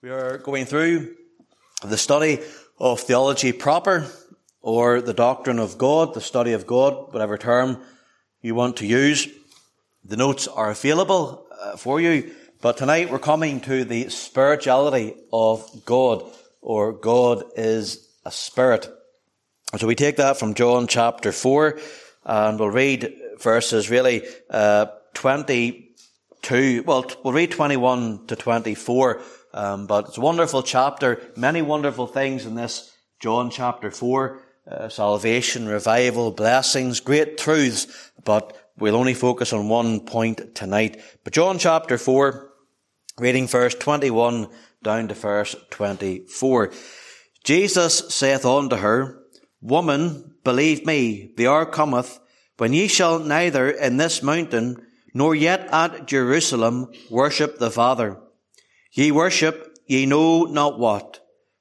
We are going through the study of theology proper, or the doctrine of God, the study of God, whatever term you want to use. The notes are available uh, for you, but tonight we're coming to the spirituality of God, or God is a spirit. So we take that from John chapter 4, and we'll read verses really uh, 22, well, we'll read 21 to 24 um, but it's a wonderful chapter. Many wonderful things in this John chapter 4. Uh, salvation, revival, blessings, great truths. But we'll only focus on one point tonight. But John chapter 4, reading verse 21 down to verse 24. Jesus saith unto her, Woman, believe me, the hour cometh when ye shall neither in this mountain nor yet at Jerusalem worship the Father. Ye worship, ye know not what.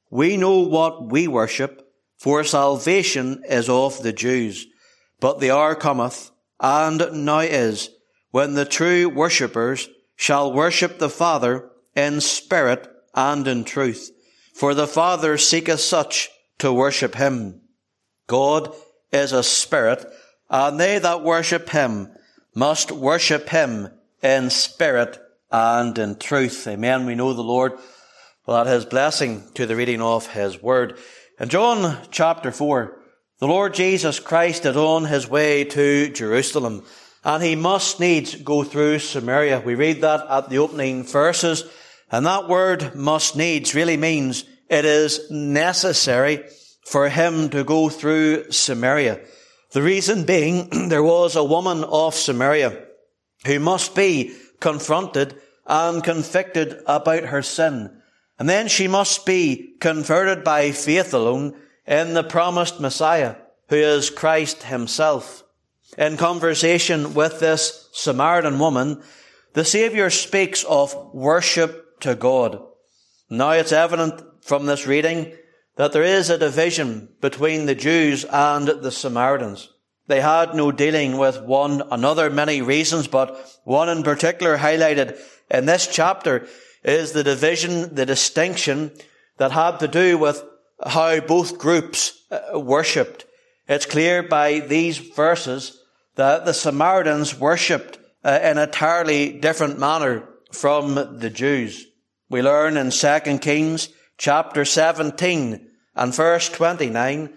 We know what we worship, for salvation is of the Jews. But the hour cometh, and now is, when the true worshippers shall worship the Father in spirit and in truth. For the Father seeketh such to worship him. God is a spirit, and they that worship him must worship him in spirit and in truth. Amen. We know the Lord will add his blessing to the reading of his word. In John chapter 4, the Lord Jesus Christ is on his way to Jerusalem and he must needs go through Samaria. We read that at the opening verses and that word must needs really means it is necessary for him to go through Samaria. The reason being there was a woman of Samaria who must be confronted and convicted about her sin. And then she must be converted by faith alone in the promised Messiah, who is Christ himself. In conversation with this Samaritan woman, the Saviour speaks of worship to God. Now it's evident from this reading that there is a division between the Jews and the Samaritans. They had no dealing with one another, many reasons, but one in particular highlighted in this chapter is the division, the distinction that had to do with how both groups uh, worshipped. It's clear by these verses that the Samaritans worshipped uh, in a entirely different manner from the Jews. We learn in 2 Kings chapter 17 and verse 29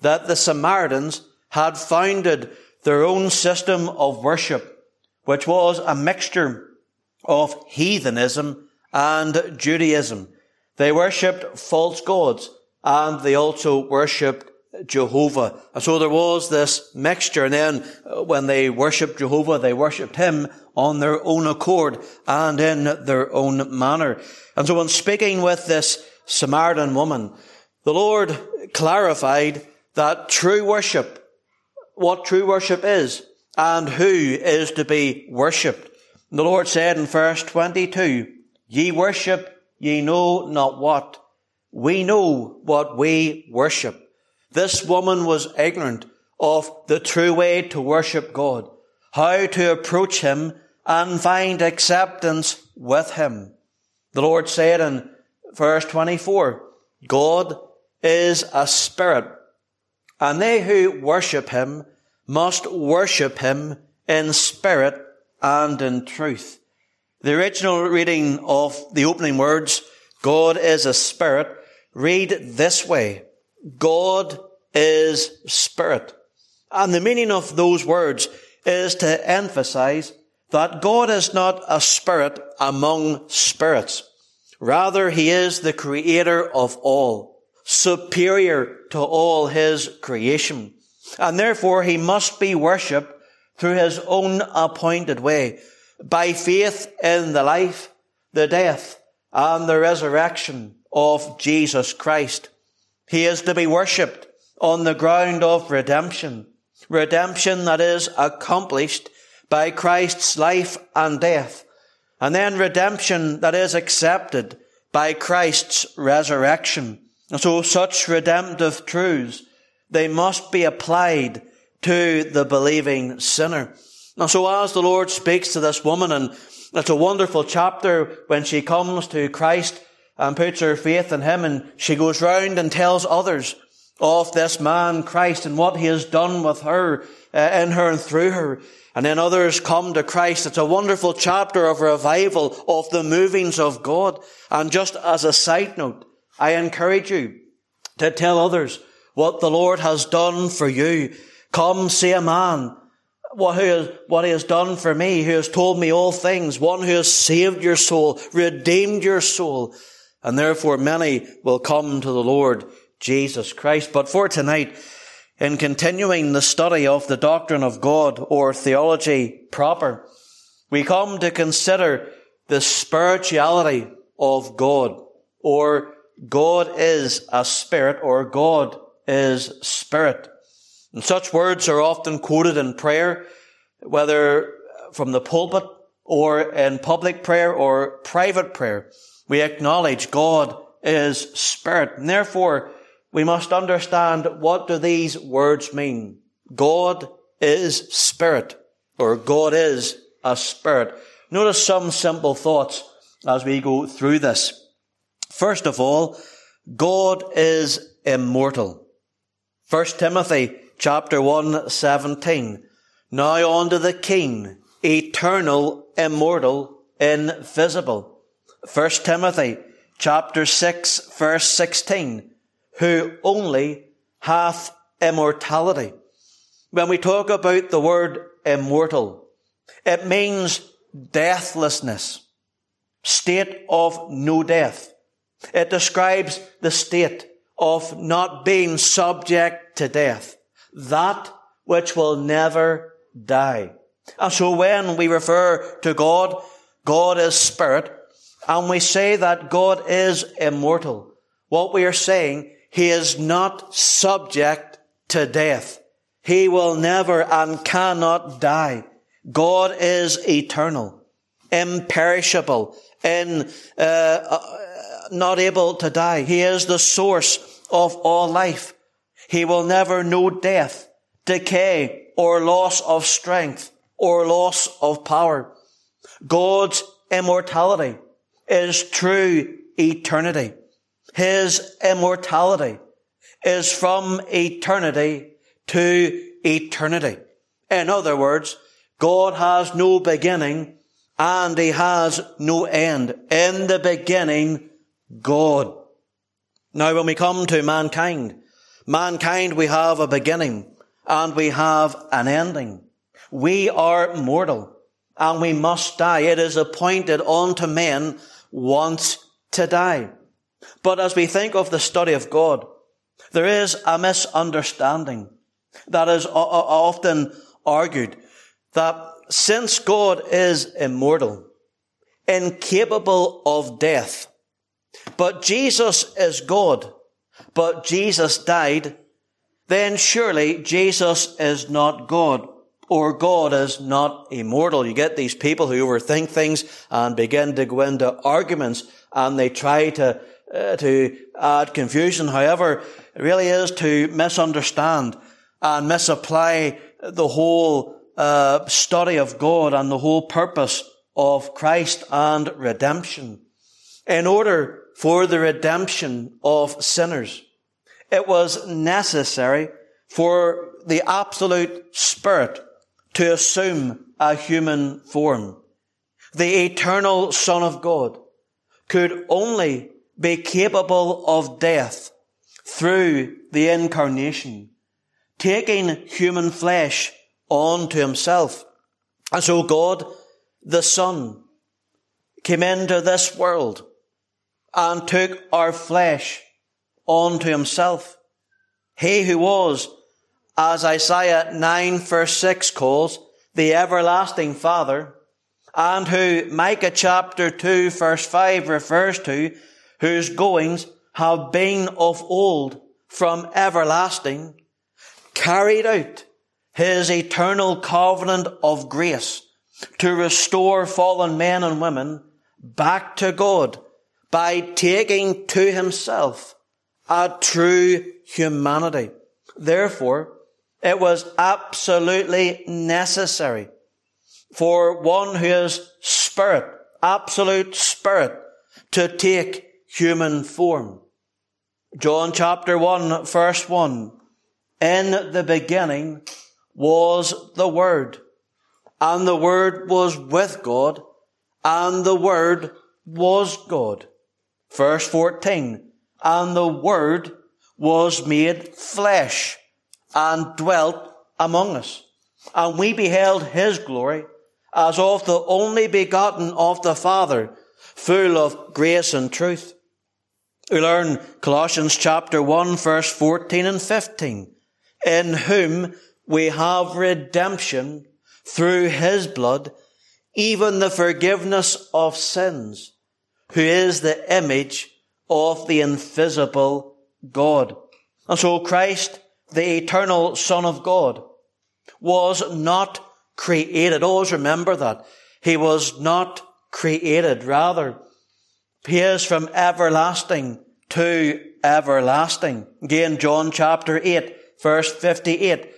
that the Samaritans had founded their own system of worship, which was a mixture of heathenism and Judaism. They worshipped false gods and they also worshipped Jehovah. And so there was this mixture. And then uh, when they worshipped Jehovah, they worshipped him on their own accord and in their own manner. And so when speaking with this Samaritan woman, the Lord clarified that true worship what true worship is and who is to be worshipped. The Lord said in verse 22, Ye worship, ye know not what. We know what we worship. This woman was ignorant of the true way to worship God, how to approach Him and find acceptance with Him. The Lord said in verse 24, God is a spirit and they who worship him must worship him in spirit and in truth. The original reading of the opening words, God is a spirit, read this way. God is spirit. And the meaning of those words is to emphasize that God is not a spirit among spirits. Rather, he is the creator of all superior to all his creation. And therefore he must be worshipped through his own appointed way, by faith in the life, the death, and the resurrection of Jesus Christ. He is to be worshipped on the ground of redemption, redemption that is accomplished by Christ's life and death, and then redemption that is accepted by Christ's resurrection. And so such redemptive truths, they must be applied to the believing sinner. And so as the Lord speaks to this woman, and it's a wonderful chapter when she comes to Christ and puts her faith in him and she goes round and tells others of this man Christ and what he has done with her, uh, in her and through her. And then others come to Christ. It's a wonderful chapter of revival of the movings of God. And just as a side note, I encourage you to tell others what the Lord has done for you. Come see a man what, who, what he has done for me, who has told me all things, one who has saved your soul, redeemed your soul, and therefore many will come to the Lord Jesus Christ. But for tonight, in continuing the study of the doctrine of God or theology proper, we come to consider the spirituality of God, or God is a spirit, or God is spirit. And such words are often quoted in prayer, whether from the pulpit or in public prayer or private prayer. We acknowledge God is spirit. And therefore, we must understand what do these words mean. God is spirit, or God is a spirit. Notice some simple thoughts as we go through this. First of all, God is immortal. First Timothy chapter 1, 17. Now on to the King, eternal, immortal, invisible. First Timothy chapter 6, verse 16. Who only hath immortality. When we talk about the word immortal, it means deathlessness, state of no death. It describes the state of not being subject to death that which will never die. And so when we refer to God, God is spirit, and we say that God is immortal, what we are saying, He is not subject to death. He will never and cannot die. God is eternal, imperishable, in, uh, uh, not able to die. He is the source of all life. He will never know death, decay, or loss of strength, or loss of power. God's immortality is true eternity. His immortality is from eternity to eternity. In other words, God has no beginning and he has no end. In the beginning, God. Now when we come to mankind, Mankind, we have a beginning and we have an ending. We are mortal and we must die. It is appointed unto men once to die. But as we think of the study of God, there is a misunderstanding that is often argued that since God is immortal, incapable of death, but Jesus is God, but Jesus died, then surely Jesus is not God or God is not immortal. You get these people who overthink things and begin to go into arguments and they try to, uh, to add confusion. However, it really is to misunderstand and misapply the whole uh, study of God and the whole purpose of Christ and redemption. In order for the redemption of sinners. It was necessary for the absolute spirit to assume a human form. The eternal Son of God could only be capable of death through the incarnation, taking human flesh onto himself. And so God, the Son, came into this world and took our flesh onto himself. He who was, as Isaiah 9 verse 6 calls, the everlasting Father, and who Micah chapter 2 verse 5 refers to, whose goings have been of old from everlasting, carried out his eternal covenant of grace to restore fallen men and women back to God by taking to himself a true humanity. Therefore, it was absolutely necessary for one who is spirit, absolute spirit, to take human form. John chapter 1 verse 1. In the beginning was the Word, and the Word was with God, and the Word was God. Verse 14. And the Word was made flesh and dwelt among us. And we beheld His glory as of the only begotten of the Father, full of grace and truth. We learn Colossians chapter 1 verse 14 and 15, in whom we have redemption through His blood, even the forgiveness of sins, who is the image of the invisible God. And so Christ, the eternal Son of God, was not created. Always remember that. He was not created. Rather, he is from everlasting to everlasting. Again, John chapter 8, verse 58.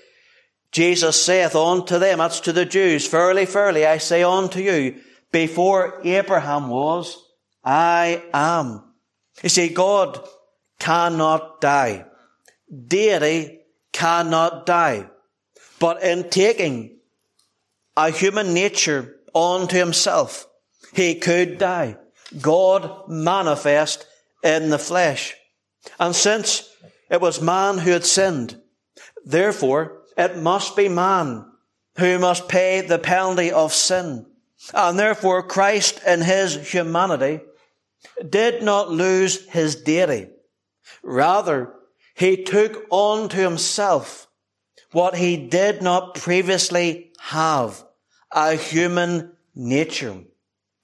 Jesus saith unto them, that's to the Jews, Verily, verily, I say unto you, before Abraham was, I am. You see, God cannot die. Deity cannot die. But in taking a human nature onto himself, he could die. God manifest in the flesh. And since it was man who had sinned, therefore it must be man who must pay the penalty of sin. And therefore Christ in his humanity did not lose his deity. Rather, he took on to himself what he did not previously have, a human nature.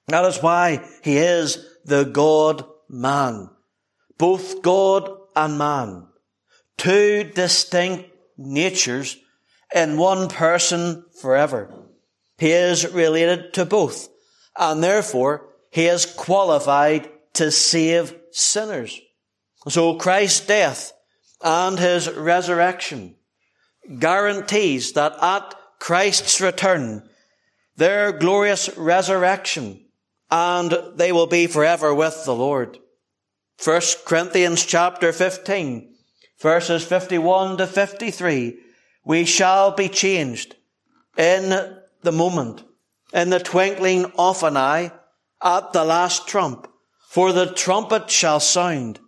That is why he is the God man. Both God and man. Two distinct natures in one person forever. He is related to both and therefore he is qualified to save sinners. So Christ's death and his resurrection guarantees that at Christ's return, their glorious resurrection, and they will be forever with the Lord. 1 Corinthians chapter 15, verses 51 to 53, we shall be changed in the moment, in the twinkling of an eye, at the last trump. For the trumpet shall sound,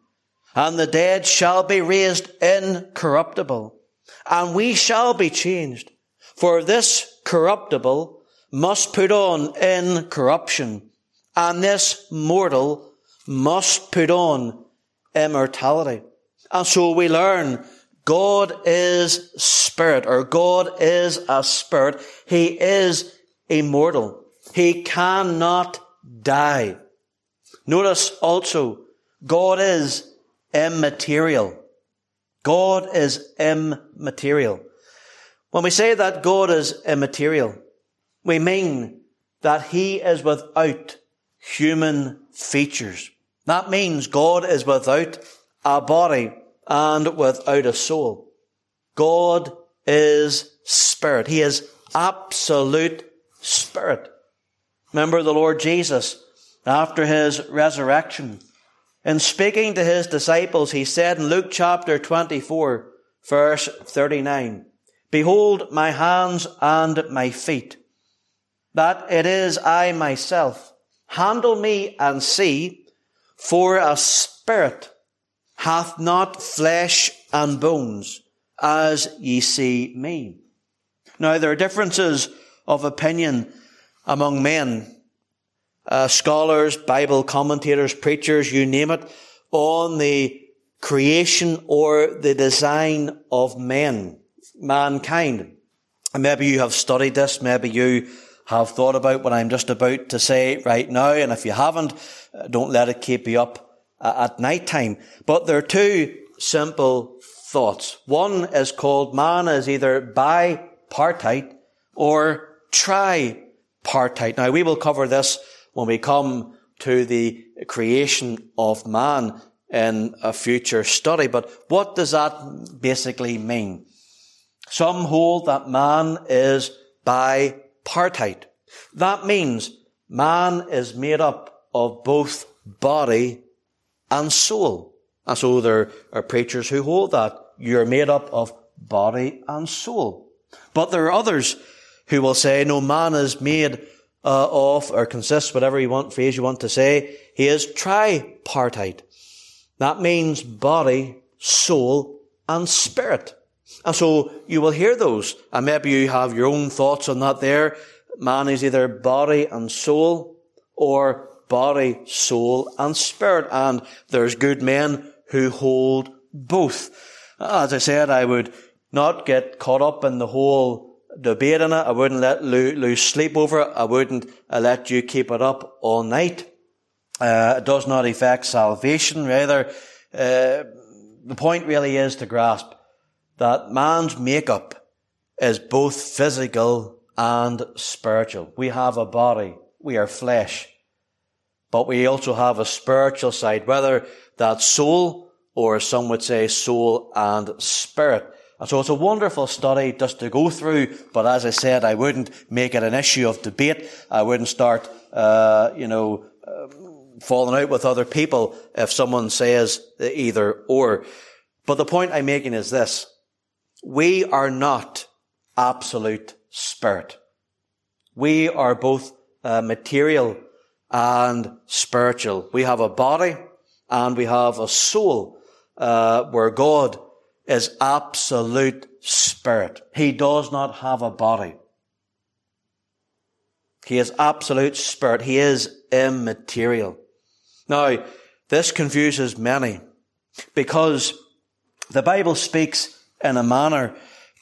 and the dead shall be raised incorruptible, and we shall be changed. For this corruptible must put on incorruption, and this mortal must put on immortality. And so we learn God is spirit, or God is a spirit. He is immortal. He cannot die. Notice also, God is immaterial. God is immaterial. When we say that God is immaterial, we mean that He is without human features. That means God is without a body and without a soul. God is spirit. He is absolute spirit. Remember the Lord Jesus, after his resurrection, in speaking to his disciples, he said in Luke chapter 24, verse 39, Behold my hands and my feet, that it is I myself. Handle me and see, for a spirit hath not flesh and bones, as ye see me. Now there are differences of opinion among men, uh, scholars, Bible commentators, preachers, you name it, on the creation or the design of men, mankind. And maybe you have studied this, maybe you have thought about what I'm just about to say right now, and if you haven't, uh, don't let it keep you up uh, at night time. But there are two simple thoughts. One is called man is either bipartite or tripartite. Now we will cover this when we come to the creation of man in a future study. But what does that basically mean? Some hold that man is bipartite. That means man is made up of both body and soul. And so there are preachers who hold that you're made up of body and soul. But there are others who will say, no man is made uh, of or consists, whatever you want, phrase you want to say, he is tripartite. That means body, soul, and spirit. And so you will hear those, and maybe you have your own thoughts on that there. Man is either body and soul, or body, soul, and spirit. And there's good men who hold both. As I said, I would not get caught up in the whole debate in it. I wouldn't let lose sleep over it. I wouldn't uh, let you keep it up all night. Uh, it does not affect salvation. Rather, uh, the point really is to grasp that man's makeup is both physical and spiritual. We have a body. We are flesh. But we also have a spiritual side, whether that's soul or some would say soul and spirit. And so it's a wonderful study just to go through, but as I said, I wouldn't make it an issue of debate. I wouldn't start, uh, you know, uh, falling out with other people if someone says either or. But the point I'm making is this. We are not absolute spirit. We are both uh, material and spiritual. We have a body and we have a soul uh, where God is absolute spirit. He does not have a body. He is absolute spirit. He is immaterial. Now, this confuses many because the Bible speaks in a manner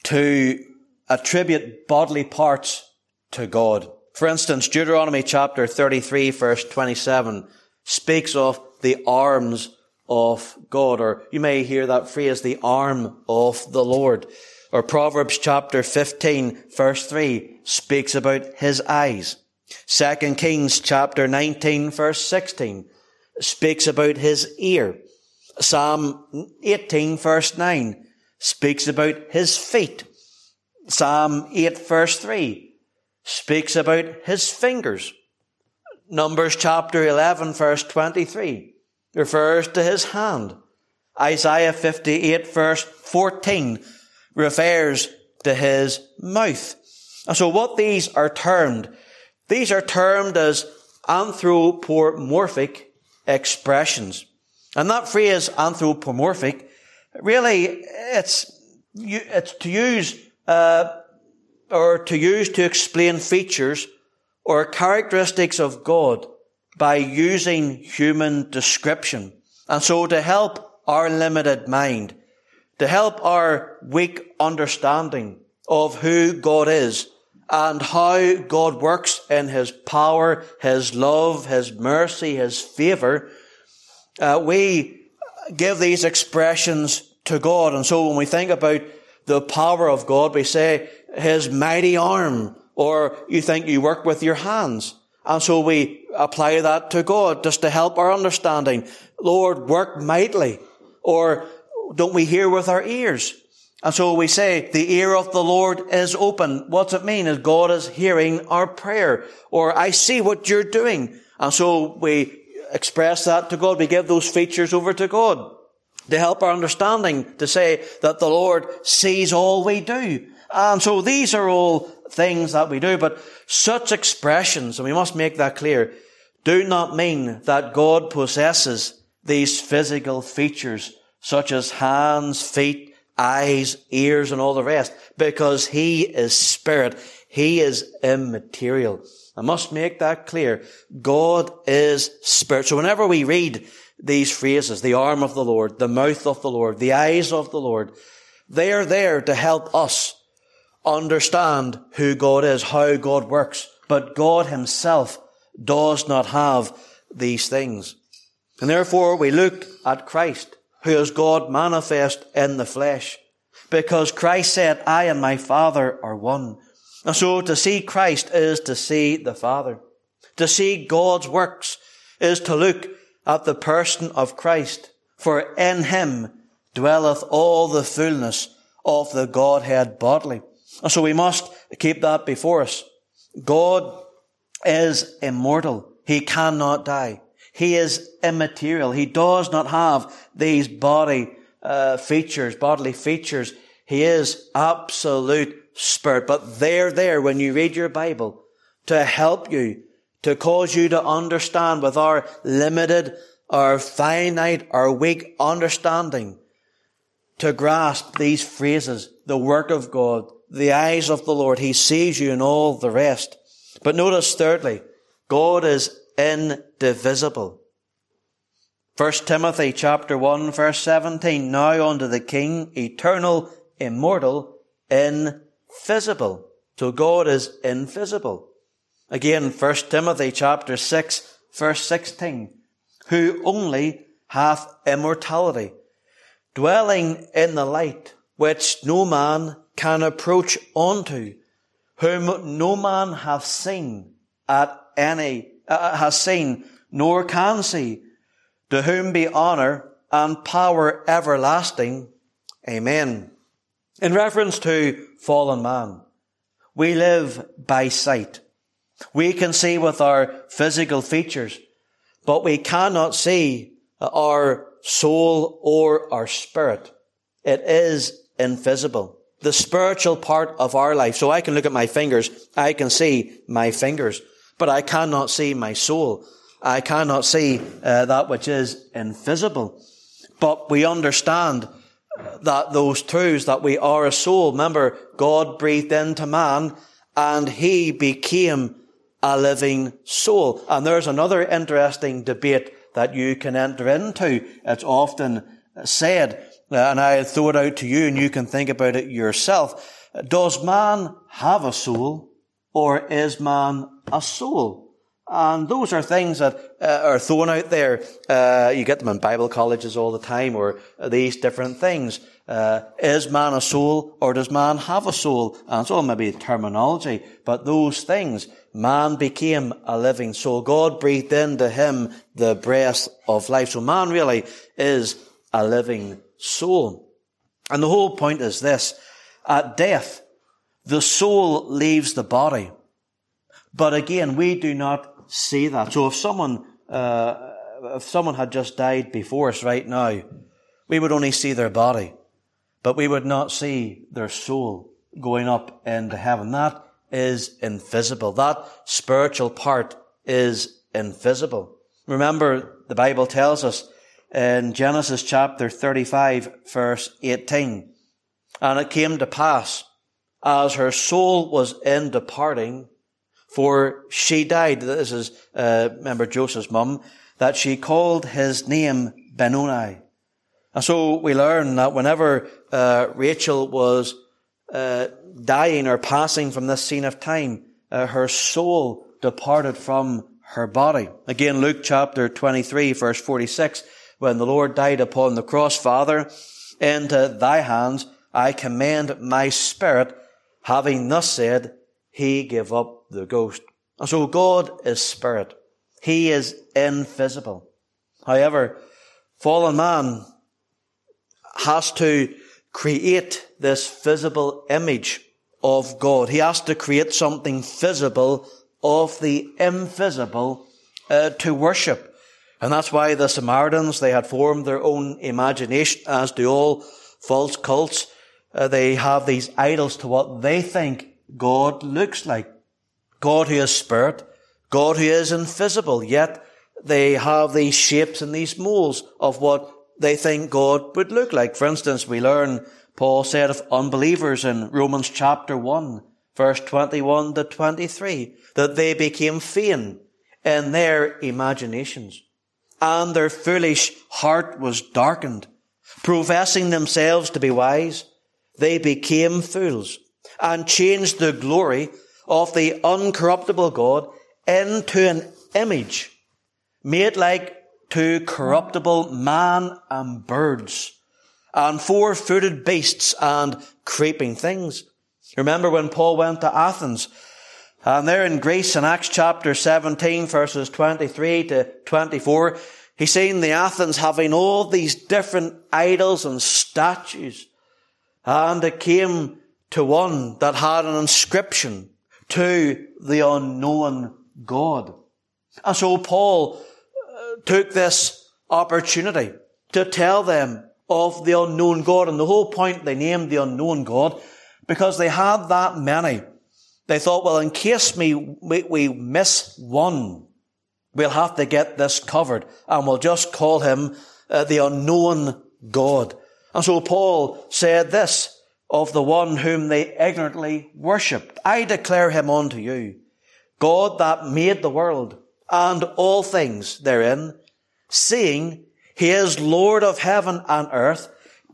to attribute bodily parts to God. For instance, Deuteronomy chapter 33 verse 27 speaks of the arms of God, or you may hear that phrase, the arm of the Lord. Or Proverbs chapter 15 verse 3 speaks about his eyes. Second Kings chapter 19 verse 16 speaks about his ear. Psalm 18 verse 9 speaks about his feet. Psalm 8 verse 3 speaks about his fingers. Numbers chapter 11 verse 23 refers to his hand. Isaiah 58 verse 14 refers to his mouth. And so what these are termed, these are termed as anthropomorphic expressions. And that phrase anthropomorphic, really, it's, it's to use, uh, or to use to explain features or characteristics of God by using human description. And so to help our limited mind, to help our weak understanding of who God is and how God works in His power, His love, His mercy, His favor, uh, we give these expressions to God. And so when we think about the power of God, we say His mighty arm, or you think you work with your hands. And so we apply that to God just to help our understanding. Lord, work mightily. Or don't we hear with our ears? And so we say, the ear of the Lord is open. What's it mean? Is God is hearing our prayer. Or I see what you're doing. And so we express that to God. We give those features over to God to help our understanding to say that the Lord sees all we do. And so these are all things that we do, but such expressions, and we must make that clear, do not mean that God possesses these physical features such as hands, feet, eyes, ears, and all the rest, because He is spirit. He is immaterial. I must make that clear. God is spirit. So whenever we read these phrases, the arm of the Lord, the mouth of the Lord, the eyes of the Lord, they are there to help us understand who God is, how God works. But God himself does not have these things. And therefore we look at Christ, who is God manifest in the flesh. Because Christ said, I and my Father are one. And so to see Christ is to see the Father. To see God's works is to look at the person of Christ. For in him dwelleth all the fullness of the Godhead bodily. And so we must keep that before us. God is immortal. He cannot die. He is immaterial. He does not have these body uh, features, bodily features. He is absolute spirit. But they're there when you read your Bible to help you, to cause you to understand with our limited, our finite, our weak understanding, to grasp these phrases, the work of God, the eyes of the Lord. He sees you and all the rest. But notice thirdly, God is indivisible. First Timothy chapter 1 verse 17, now unto the King, eternal, immortal, invisible. So God is invisible. Again, First Timothy chapter 6 verse 16, who only hath immortality, dwelling in the light, which no man can approach unto, whom no man hath seen at any, uh, has seen, nor can see, to whom be honor and power everlasting. Amen. In reference to fallen man, we live by sight. We can see with our physical features, but we cannot see our soul or our spirit. It is invisible the spiritual part of our life. So I can look at my fingers, I can see my fingers, but I cannot see my soul. I cannot see uh, that which is invisible. But we understand that those truths, that we are a soul. Remember, God breathed into man and he became a living soul. And there's another interesting debate that you can enter into. It's often said and I throw it out to you and you can think about it yourself. Does man have a soul or is man a soul? And those are things that uh, are thrown out there. Uh, you get them in Bible colleges all the time or these different things. Uh, is man a soul or does man have a soul? And so maybe terminology, but those things, man became a living soul. God breathed into him the breath of life. So man really is a living soul. And the whole point is this. At death, the soul leaves the body. But again, we do not see that. So if someone, uh, if someone had just died before us right now, we would only see their body, but we would not see their soul going up into heaven. That is invisible. That spiritual part is invisible. Remember, the Bible tells us in Genesis chapter 35 verse 18. And it came to pass, as her soul was in departing, for she died, this is, uh, remember Joseph's mum, that she called his name Benoni. And so we learn that whenever uh, Rachel was uh, dying or passing from this scene of time, uh, her soul departed from her body. Again, Luke chapter 23 verse 46, when the Lord died upon the cross, Father, into thy hands I commend my spirit, having thus said, he gave up the ghost. And so God is spirit. He is invisible. However, fallen man has to create this visible image of God. He has to create something visible of the invisible uh, to worship. And that's why the Samaritans, they had formed their own imagination, as do all false cults. Uh, they have these idols to what they think God looks like. God who is spirit, God who is invisible, yet they have these shapes and these molds of what they think God would look like. For instance, we learn Paul said of unbelievers in Romans chapter 1, verse 21 to 23, that they became vain in their imaginations and their foolish heart was darkened. Professing themselves to be wise, they became fools and changed the glory of the uncorruptible God into an image made like to corruptible man and birds and four-footed beasts and creeping things. Remember when Paul went to Athens and there in Greece in Acts chapter 17 verses 23 to 24, he's seen the Athens having all these different idols and statues. And it came to one that had an inscription to the unknown God. And so Paul uh, took this opportunity to tell them of the unknown God. And the whole point they named the unknown God because they had that many. They thought, well, in case we, we, we miss one, we'll have to get this covered and we'll just call him uh, the unknown God. And so Paul said this of the one whom they ignorantly worshipped. I declare him unto you, God that made the world and all things therein, seeing he is Lord of heaven and earth,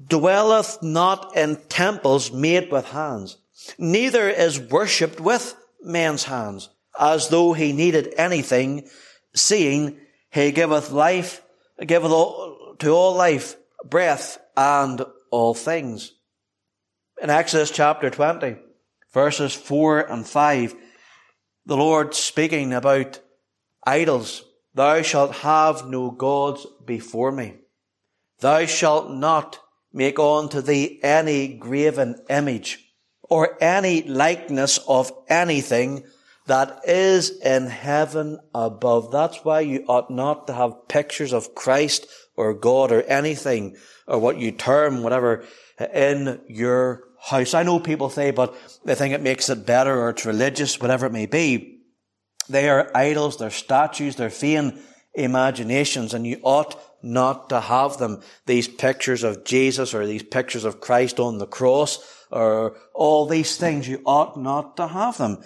dwelleth not in temples made with hands, neither is worshipped with men's hands, as though he needed anything, seeing he giveth life, giveth all, to all life, breath, and all things. In Exodus chapter 20, verses 4 and 5, the Lord speaking about idols. Thou shalt have no gods before me. Thou shalt not make unto thee any graven image or any likeness of anything that is in heaven above. That's why you ought not to have pictures of Christ or God or anything or what you term whatever in your house. I know people say, but they think it makes it better or it's religious, whatever it may be. They are idols, they're statues, they're vain imaginations, and you ought not to have them. These pictures of Jesus or these pictures of Christ on the cross or all these things, you ought not to have them.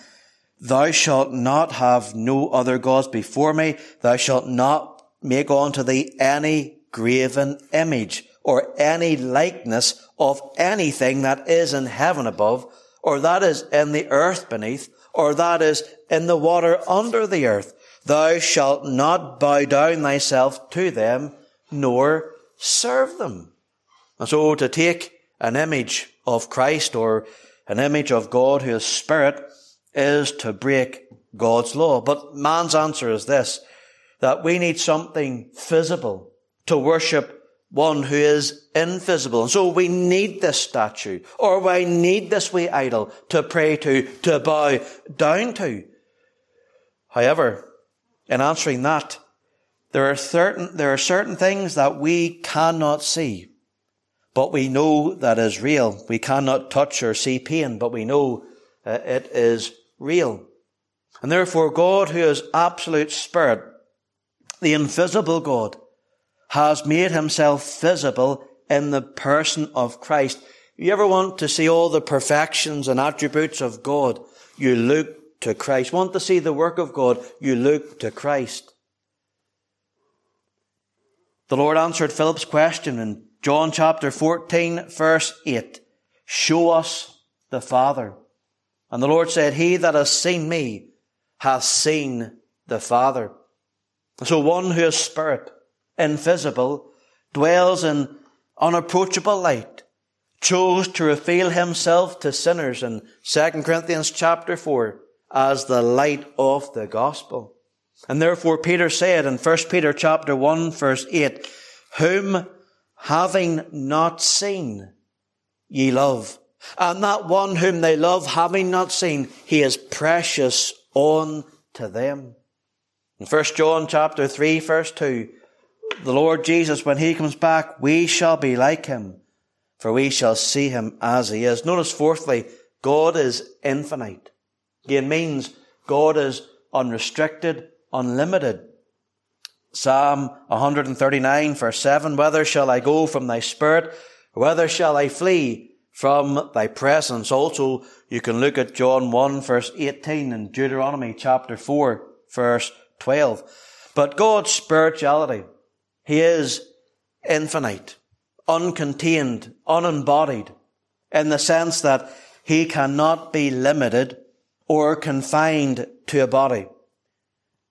Thou shalt not have no other gods before me. Thou shalt not make unto thee any graven image or any likeness of anything that is in heaven above, or that is in the earth beneath, or that is in the water under the earth. Thou shalt not bow down thyself to them, nor serve them. And so to take an image of Christ or an image of God who is spirit is to break God's law. But man's answer is this, that we need something visible to worship one who is invisible. And so we need this statue, or we need this wee idol to pray to, to bow down to. However, in answering that, there are certain, there are certain things that we cannot see, but we know that is real. We cannot touch or see pain, but we know uh, it is real. And therefore God, who is absolute spirit, the invisible God, has made himself visible in the person of Christ. You ever want to see all the perfections and attributes of God? You look to Christ. Want to see the work of God? You look to Christ. The Lord answered Philip's question in John chapter 14 verse 8. Show us the Father. And the Lord said, He that has seen me hath seen the Father. So one who is spirit, invisible, dwells in unapproachable light, chose to reveal himself to sinners in 2 Corinthians chapter 4 as the light of the gospel. And therefore Peter said in 1 Peter chapter 1 verse 8, whom having not seen ye love. And that one whom they love having not seen, he is precious unto them. In 1 John chapter 3 verse 2, the Lord Jesus, when he comes back, we shall be like him, for we shall see him as he is. Notice fourthly, God is infinite. Again means God is unrestricted, unlimited. Psalm 139 verse 7, Whether shall I go from thy spirit? Whether shall I flee from thy presence? Also, you can look at John 1 verse 18 and Deuteronomy chapter 4 verse 12. But God's spirituality, he is infinite, uncontained, unembodied, in the sense that he cannot be limited or confined to a body.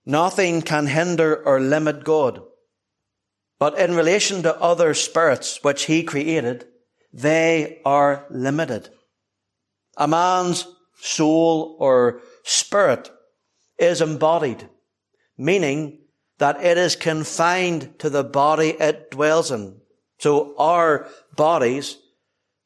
Nothing can hinder or limit God. But in relation to other spirits which he created, they are limited. A man's soul or spirit is embodied, meaning that it is confined to the body it dwells in. So our bodies,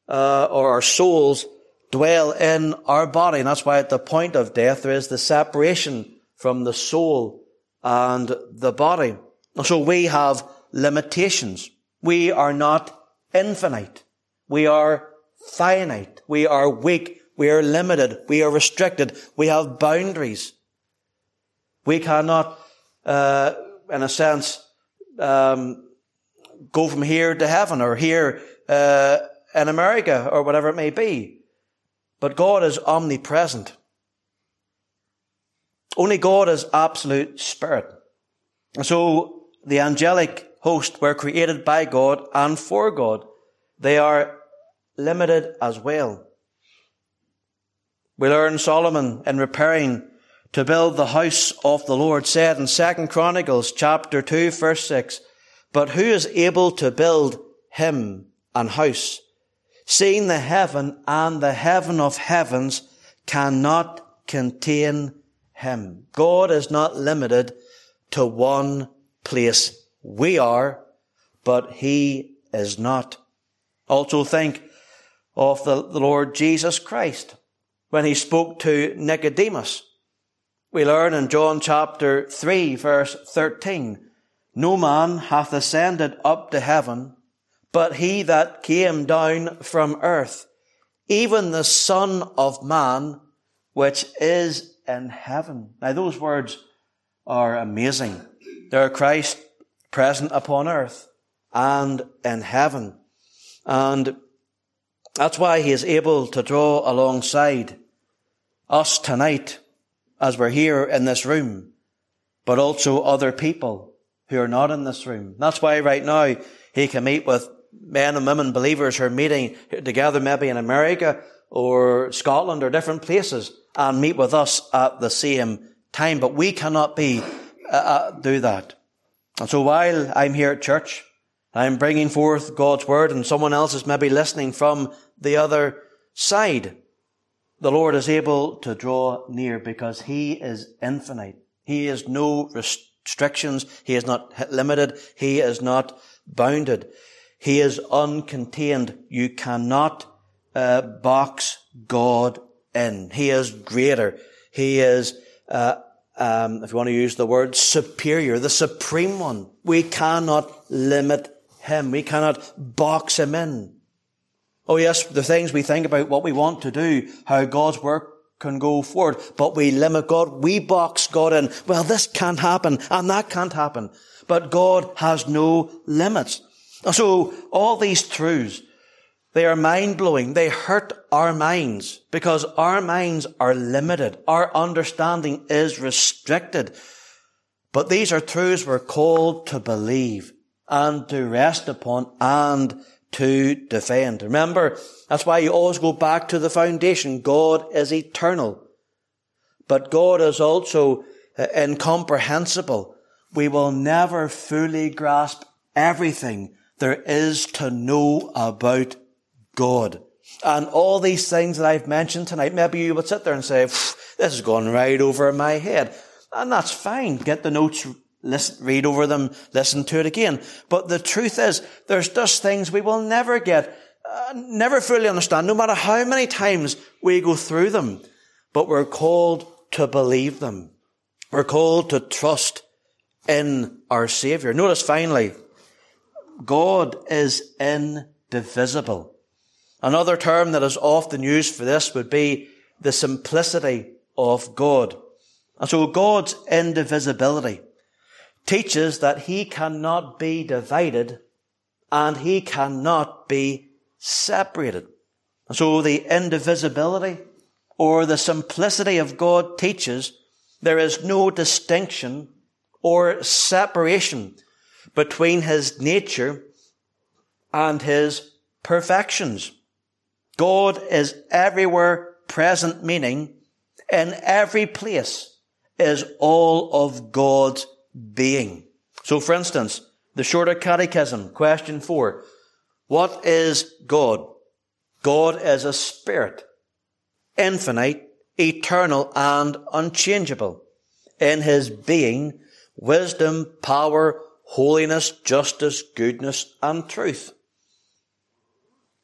uh, or our souls dwell in our body. And that's why at the point of death there is the separation from the soul and the body. So we have limitations. We are not infinite. We are finite. We are weak. We are limited. We are restricted. We have boundaries. We cannot, uh, in a sense, um, go from here to heaven or here uh, in America or whatever it may be. But God is omnipresent. Only God is absolute spirit. So the angelic host were created by God and for God. They are limited as well. We learn Solomon in repairing to build the house of the Lord said in 2 Chronicles chapter 2 verse 6, But who is able to build him an house, seeing the heaven and the heaven of heavens cannot contain him? God is not limited to one place. We are, but he is not. Also think of the, Lord Jesus Christ when he spoke to Nicodemus. We learn in John chapter 3 verse 13, No man hath ascended up to heaven, but he that came down from earth, even the Son of Man, which is in heaven. Now those words are amazing. They're Christ present upon earth and in heaven. And that's why he is able to draw alongside us tonight as we're here in this room, but also other people who are not in this room. That's why right now he can meet with men and women believers who are meeting together maybe in America or Scotland or different places and meet with us at the same time. But we cannot be, uh, uh do that. And so while I'm here at church, I'm bringing forth God's word and someone else is maybe listening from the other side. The Lord is able to draw near because He is infinite. He has no restrictions. He is not limited. He is not bounded. He is uncontained. You cannot uh, box God in. He is greater. He is, uh, um, if you want to use the word, superior, the supreme one. We cannot limit him. We cannot box him in. Oh yes, the things we think about what we want to do, how God's work can go forward, but we limit God, we box God in. Well, this can't happen and that can't happen. But God has no limits. So all these truths, they are mind blowing. They hurt our minds because our minds are limited. Our understanding is restricted. But these are truths we're called to believe and to rest upon and to defend. Remember, that's why you always go back to the foundation. God is eternal. But God is also uh, incomprehensible. We will never fully grasp everything there is to know about God. And all these things that I've mentioned tonight, maybe you would sit there and say, this is going right over my head. And that's fine. Get the notes listen, read over them, listen to it again. But the truth is, there's just things we will never get, uh, never fully understand, no matter how many times we go through them. But we're called to believe them. We're called to trust in our Savior. Notice finally, God is indivisible. Another term that is often used for this would be the simplicity of God. And so God's indivisibility teaches that he cannot be divided and he cannot be separated. And So the indivisibility or the simplicity of God teaches there is no distinction or separation between his nature and his perfections. God is everywhere present, meaning in every place is all of God's being. So for instance, the shorter catechism, question four. What is God? God is a spirit, infinite, eternal, and unchangeable. In his being, wisdom, power, holiness, justice, goodness, and truth.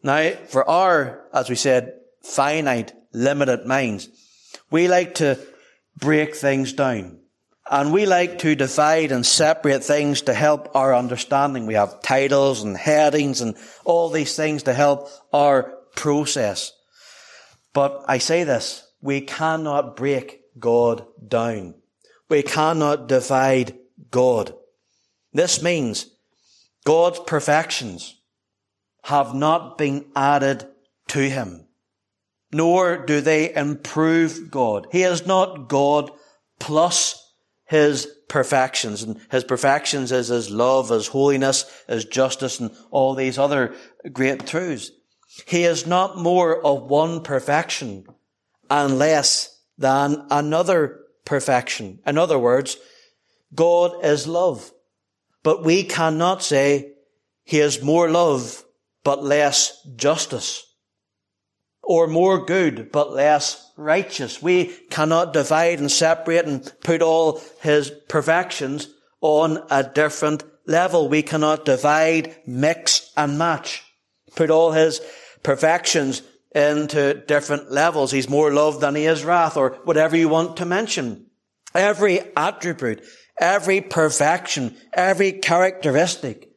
Now, for our, as we said, finite, limited minds, we like to break things down And we like to divide and separate things to help our understanding. We have titles and headings and all these things to help our process. But I say this, we cannot break God down. We cannot divide God. This means God's perfections have not been added to him, nor do they improve God. He is not God plus his perfections. And his perfections is his love, his holiness, his justice, and all these other great truths. He is not more of one perfection and less than another perfection. In other words, God is love. But we cannot say he is more love but less justice. Or more good but less righteous. We cannot divide and separate and put all his perfections on a different level. We cannot divide, mix and match. Put all his perfections into different levels. He's more love than he is wrath or whatever you want to mention. Every attribute, every perfection, every characteristic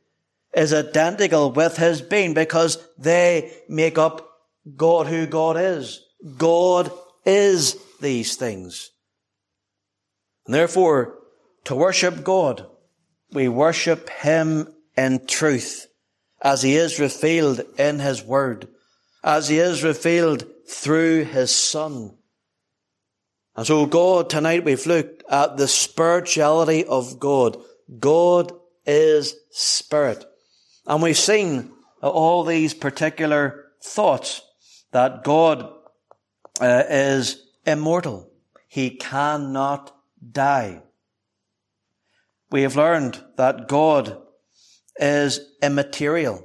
is identical with his being because they make up God who God is. God is these things. And therefore, to worship God, we worship him in truth as he is revealed in his word, as he is revealed through his son. And so God, tonight we've looked at the spirituality of God. God is spirit. And we've seen all these particular thoughts that God uh, is immortal. He cannot die. We have learned that God is immaterial.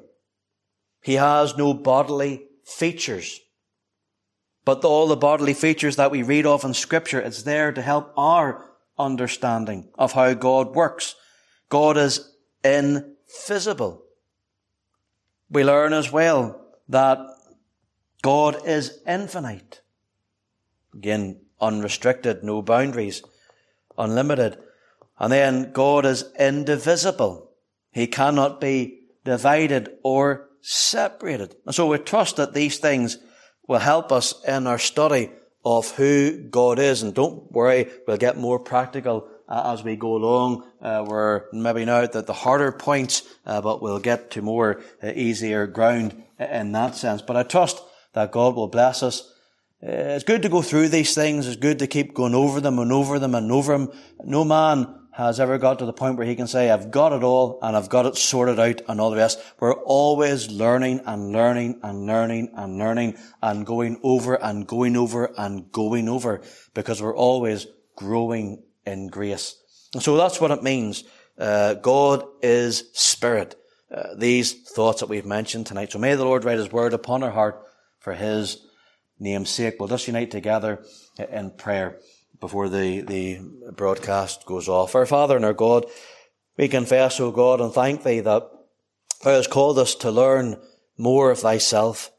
He has no bodily features. But all the bodily features that we read of in scripture, it's there to help our understanding of how God works. God is invisible. We learn as well that God is infinite. Again, unrestricted, no boundaries, unlimited. And then God is indivisible. He cannot be divided or separated. And so we trust that these things will help us in our study of who God is. And don't worry, we'll get more practical uh, as we go along. Uh, we're maybe now at the harder points, uh, but we'll get to more uh, easier ground in that sense. But I trust that God will bless us. Uh, it's good to go through these things. It's good to keep going over them and over them and over them. No man has ever got to the point where he can say, I've got it all and I've got it sorted out and all the rest. We're always learning and learning and learning and learning and going over and going over and going over because we're always growing in grace. And so that's what it means. Uh, God is spirit. Uh, these thoughts that we've mentioned tonight. So may the Lord write his word upon our heart for his name's sake. We'll just unite together in prayer before the, the broadcast goes off. Our Father and our God, we confess, O God, and thank Thee that Thou hast called us to learn more of Thyself.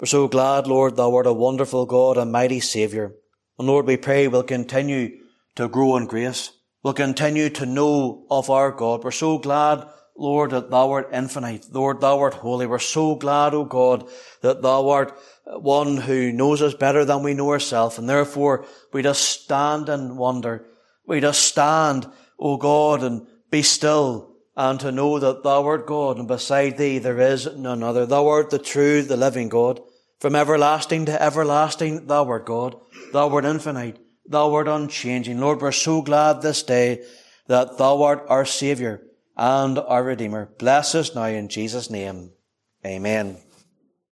We're so glad, Lord, Thou art a wonderful God, a mighty Saviour. And Lord, we pray we'll continue to grow in grace. We'll continue to know of our God. We're so glad, Lord, that Thou art infinite. Lord, Thou art holy. We're so glad, O God, that Thou art one who knows us better than we know ourselves, and therefore we just stand and wonder. We just stand, O God, and be still, and to know that Thou art God, and beside Thee there is none other. Thou art the true, the living God. From everlasting to everlasting, Thou art God. Thou art infinite. Thou art unchanging. Lord, we're so glad this day that Thou art our Saviour and our Redeemer. Bless us now in Jesus' name. Amen.